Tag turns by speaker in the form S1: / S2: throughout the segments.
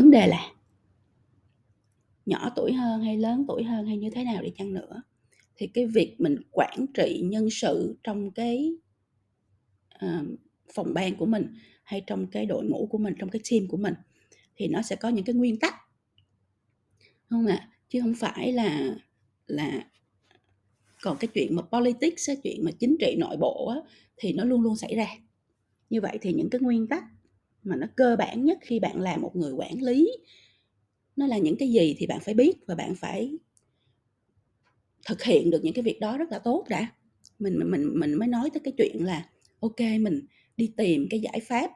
S1: vấn đề là nhỏ tuổi hơn hay lớn tuổi hơn hay như thế nào đi chăng nữa thì cái việc mình quản trị nhân sự trong cái uh, phòng ban của mình hay trong cái đội ngũ của mình trong cái team của mình thì nó sẽ có những cái nguyên tắc không ạ à? chứ không phải là là còn cái chuyện mà politics cái chuyện mà chính trị nội bộ á, thì nó luôn luôn xảy ra như vậy thì những cái nguyên tắc mà nó cơ bản nhất khi bạn là một người quản lý. Nó là những cái gì thì bạn phải biết và bạn phải thực hiện được những cái việc đó rất là tốt đã. Mình mình mình mới nói tới cái chuyện là ok mình đi tìm cái giải pháp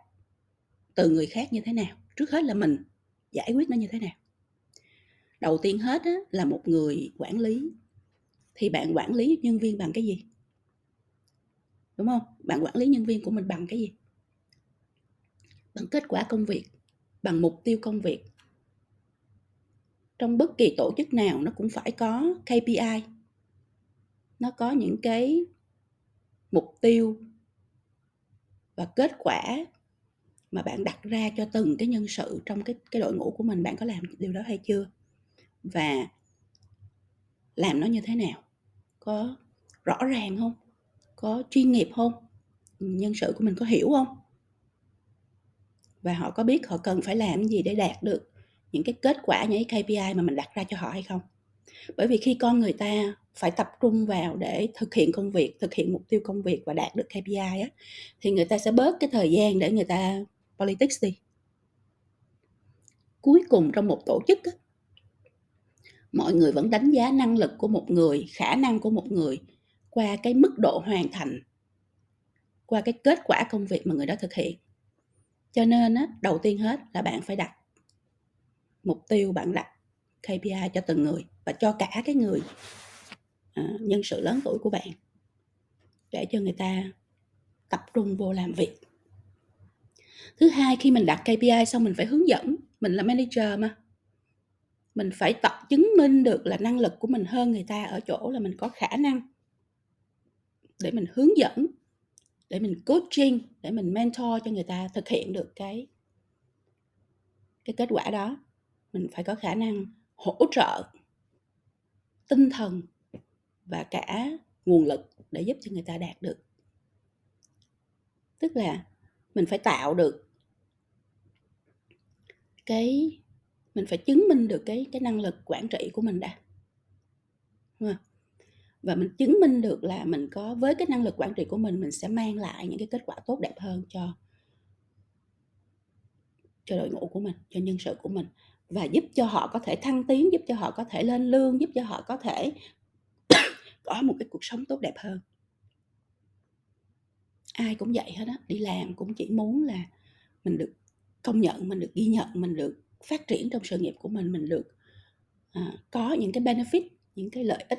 S1: từ người khác như thế nào trước hết là mình giải quyết nó như thế nào. Đầu tiên hết á, là một người quản lý. Thì bạn quản lý nhân viên bằng cái gì? Đúng không? Bạn quản lý nhân viên của mình bằng cái gì? Bằng kết quả công việc, bằng mục tiêu công việc. Trong bất kỳ tổ chức nào, nó cũng phải có KPI nó có những cái mục tiêu và kết quả mà bạn đặt ra cho từng cái nhân sự trong cái cái đội ngũ của mình. Bạn có làm điều đó hay chưa? Và làm nó như thế nào? Có rõ ràng không? Có chuyên nghiệp không? Nhân sự của mình có hiểu không? Và họ có biết họ cần phải làm gì để đạt được những cái kết quả những cái KPI mà mình đặt ra cho họ hay không? Bởi vì khi con người ta phải tập trung vào để thực hiện công việc thực hiện mục tiêu công việc và đạt được KPI á thì người ta sẽ bớt cái thời gian để người ta politics đi. Cuối cùng trong một tổ chức á, mọi người vẫn đánh giá năng lực của một người khả năng của một người qua cái mức độ hoàn thành qua cái kết quả công việc mà người đó thực hiện cho nên á, đầu tiên hết là bạn phải đặt mục tiêu bạn đặt KPI cho từng người và cho cả cái người à, nhân sự lớn tuổi của bạn để cho người ta tập trung vô làm việc. Thứ hai khi mình đặt KPI xong mình phải hướng dẫn mình là manager mà. Mình phải tập chứng minh được là năng lực của mình hơn người ta ở chỗ là mình có khả năng để mình hướng dẫn để mình coaching, để mình mentor cho người ta thực hiện được cái cái kết quả đó. Mình phải có khả năng hỗ trợ tinh thần và cả nguồn lực để giúp cho người ta đạt được. Tức là mình phải tạo được cái, mình phải chứng minh được cái cái năng lực quản trị của mình đã và mình chứng minh được là mình có với cái năng lực quản trị của mình mình sẽ mang lại những cái kết quả tốt đẹp hơn cho cho đội ngũ của mình cho nhân sự của mình. Và giúp cho họ có thể thăng tiến giúp cho họ có thể lên lương giúp cho họ có thể có một cái cuộc sống tốt đẹp hơn. Ai cũng vậy hết á đi làm cũng chỉ muốn là mình được công nhận mình được ghi nhận mình được phát triển trong sự nghiệp của mình mình được à, có những cái benefit những cái lợi ích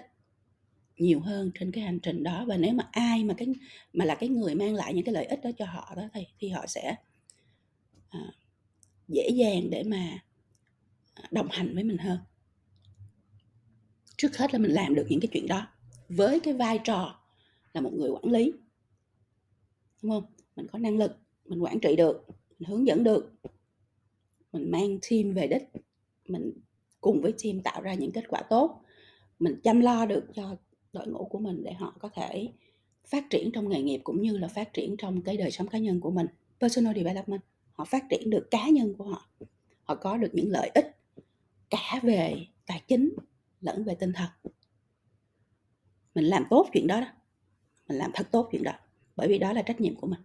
S1: nhiều hơn trên cái hành trình đó. Và nếu mà ai mà cái mà là cái người mang lại những cái lợi ích đó cho họ đó thì thì họ sẽ à, dễ dàng để mà ờ, đồng hành với mình hơn. Trước hết là mình làm được những cái chuyện đó với cái vai trò là một người quản lý đúng không? Mình có năng lực mình quản trị được mình hướng dẫn được mình mang team về đích mình cùng với team tạo ra những kết quả tốt mình chăm lo được cho đội ngũ của mình để họ có thể phát triển trong nghề nghiệp cũng như là phát triển trong cái đời sống cá nhân của mình, personal development. Họ phát triển được cá nhân của họ. Họ có được những lợi ích cả về tài chính lẫn về tinh thần. Mình làm tốt chuyện đó đó. Mình làm thật tốt chuyện đó, bởi vì đó là trách nhiệm của mình.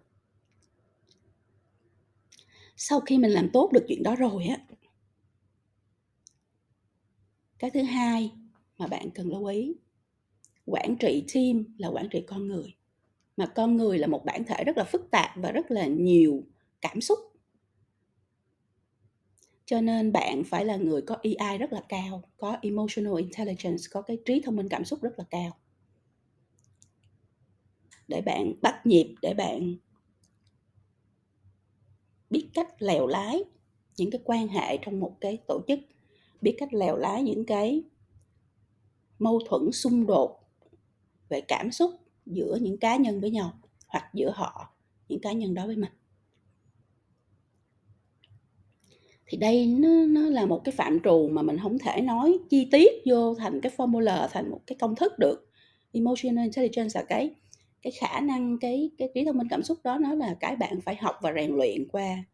S1: Sau khi mình làm tốt được chuyện đó rồi á, cái thứ hai mà bạn cần lưu ý quản trị team là quản trị con người. Mà con người là một bản thể rất là phức tạp và rất là nhiều cảm xúc. Cho nên bạn phải là người có EI rất là cao, có emotional intelligence, có cái trí thông minh cảm xúc rất là cao. Để bạn bắt nhịp, để bạn biết cách lèo lái những cái quan hệ trong một cái tổ chức, biết cách lèo lái những cái mâu thuẫn xung đột về cảm xúc giữa những cá nhân với nhau hoặc giữa họ những cá nhân đó với mình thì đây nó nó là một cái phạm trù mà mình không thể nói chi tiết vô thành cái formula, thành một cái công thức được. Emotional intelligence là cái cái khả năng, cái cái trí thông minh cảm xúc đó nó là cái bạn phải học và rèn luyện qua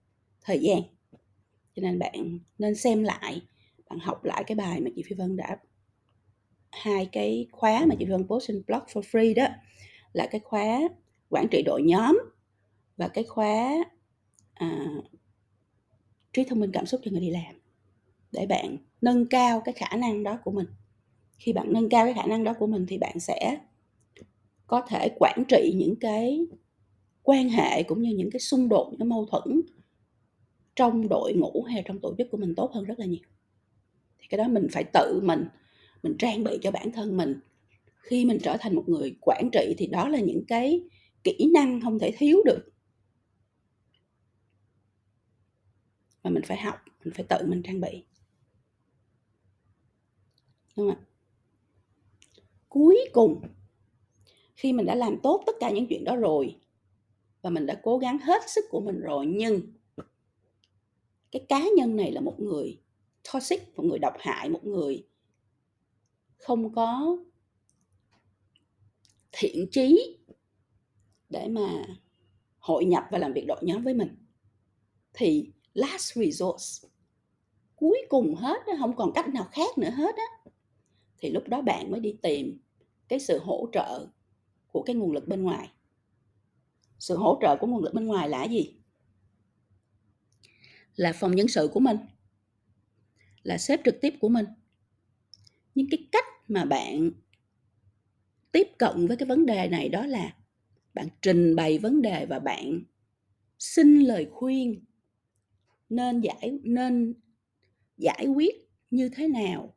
S1: thời gian. Cho nên bạn nên xem lại, bạn học lại cái bài mà chị Phi Vân đã hai cái khóa mà chị Phi Vân post trên blog for free đó là cái khóa quản trị đội nhóm và cái khóa à, trí thông minh cảm xúc cho người đi làm để bạn nâng cao cái khả năng đó của mình. Khi bạn nâng cao cái khả năng đó của mình thì bạn sẽ có thể quản trị những cái quan hệ cũng như những cái xung đột những cái mâu thuẫn trong đội ngũ hay trong tổ chức của mình tốt hơn rất là nhiều. Thì cái đó mình phải tự mình mình trang bị cho bản thân mình. Khi mình trở thành một người quản trị thì đó là những cái kỹ năng không thể thiếu được. Mà mình phải học, mình phải tự mình trang bị. Đúng không ạ? Cuối cùng, khi mình đã làm tốt tất cả những chuyện đó rồi, và mình đã cố gắng hết sức của mình rồi, nhưng cái cá nhân này là một người toxic, một người độc hại, một người không có thiện trí để mà hội nhập và làm việc đội nhóm với mình, thì last resource cuối cùng hết không còn cách nào khác nữa hết á. Thì lúc đó bạn mới đi tìm cái sự hỗ trợ của cái nguồn lực bên ngoài. Sự hỗ trợ của nguồn lực bên ngoài là gì? Là phòng nhân sự của mình, là sếp trực tiếp của mình nhưng cái cách mà bạn tiếp cận với cái vấn đề này đó là bạn trình bày vấn đề và bạn xin lời khuyên nên giải nên giải quyết như thế nào,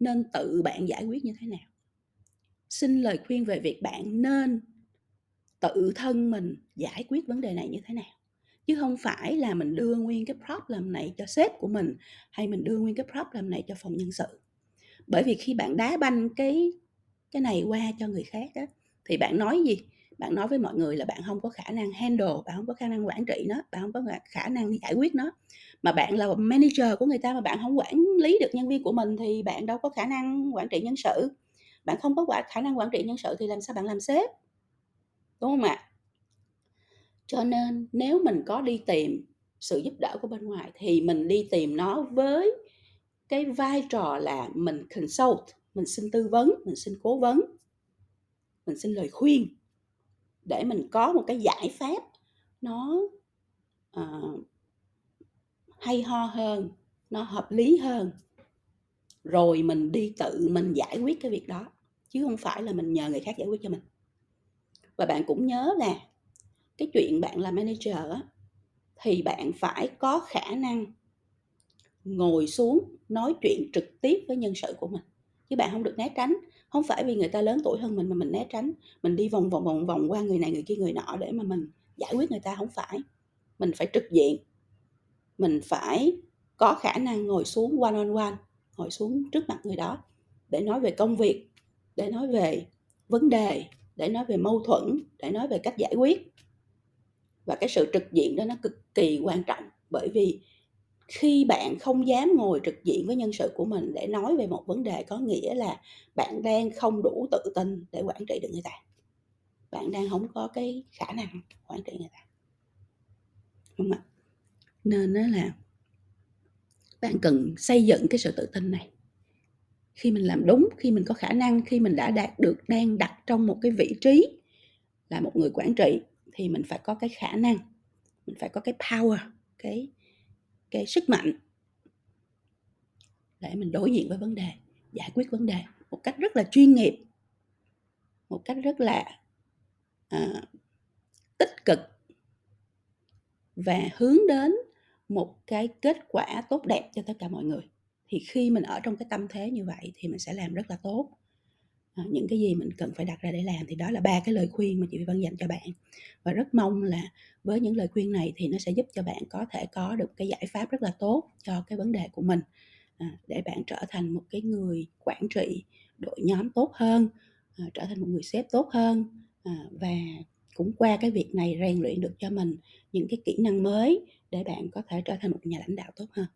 S1: nên tự bạn giải quyết như thế nào. Xin lời khuyên về việc bạn nên tự thân mình giải quyết vấn đề này như thế nào. Chứ không phải là mình đưa nguyên cái problem này cho sếp của mình, hay mình đưa nguyên cái problem này cho phòng nhân sự bởi vì khi bạn đá banh cái cái này qua cho người khác á, thì bạn nói gì? Bạn nói với mọi người là bạn không có khả năng handle, bạn không có khả năng quản trị nó, bạn không có khả năng giải quyết nó. Mà bạn là manager của người ta mà bạn không quản lý được nhân viên của mình thì bạn đâu có khả năng quản trị nhân sự. Bạn không có khả năng quản trị nhân sự thì làm sao bạn làm sếp? Đúng không ạ? Cho nên nếu mình có đi tìm sự giúp đỡ của bên ngoài thì mình đi tìm nó với cái vai trò là mình consult mình xin tư vấn mình xin cố vấn mình xin lời khuyên để mình có một cái giải pháp nó uh, hay ho hơn nó hợp lý hơn. Rồi mình đi tự mình giải quyết cái việc đó chứ không phải là mình nhờ người khác giải quyết cho mình. Và bạn cũng nhớ là cái chuyện bạn là manager á, thì bạn phải có khả năng ngồi xuống nói chuyện trực tiếp với nhân sự của mình. Chứ bạn không được né tránh. Không phải vì người ta lớn tuổi hơn mình mà mình né tránh. Mình đi vòng vòng vòng vòng qua người này, người kia, người nọ để mà mình giải quyết người ta. Không phải. Mình phải trực diện. Mình phải có khả năng ngồi xuống one on one, ngồi xuống trước mặt người đó để nói về công việc, để nói về vấn đề, để nói về mâu thuẫn, để nói về cách giải quyết. Và cái sự trực diện đó nó cực kỳ quan trọng bởi vì khi bạn không dám ngồi trực diện với nhân sự của mình để nói về một vấn đề có nghĩa là bạn đang không đủ tự tin để quản trị được người ta. Bạn đang không có cái khả năng quản trị người ta. Đúng không ạ? Nên đó là bạn cần xây dựng cái sự tự tin này. Khi mình làm đúng, khi mình có khả năng, khi mình đã đạt được, đang đặt trong một cái vị trí là một người quản trị thì mình phải có cái khả năng, mình phải có cái power, cái cái sức mạnh để mình đối diện với vấn đề giải quyết vấn đề một cách rất là chuyên nghiệp một cách rất là à, tích cực và hướng đến một cái kết quả tốt đẹp cho tất cả mọi người. Thì khi mình ở trong cái tâm thế như vậy thì mình sẽ làm rất là tốt. Ờ, những cái gì mình cần phải đặt ra để làm thì đó là ba cái lời khuyên mà chị Vân dành cho bạn. Và rất mong là với những lời khuyên này thì nó sẽ giúp cho bạn có thể có được cái giải pháp rất là tốt cho cái vấn đề của mình à, để bạn trở thành một cái người quản trị đội nhóm tốt hơn à, trở thành một người sếp tốt hơn à, và cũng qua cái việc này rèn luyện được cho mình những cái kỹ năng mới để bạn có thể trở thành một nhà lãnh đạo tốt hơn.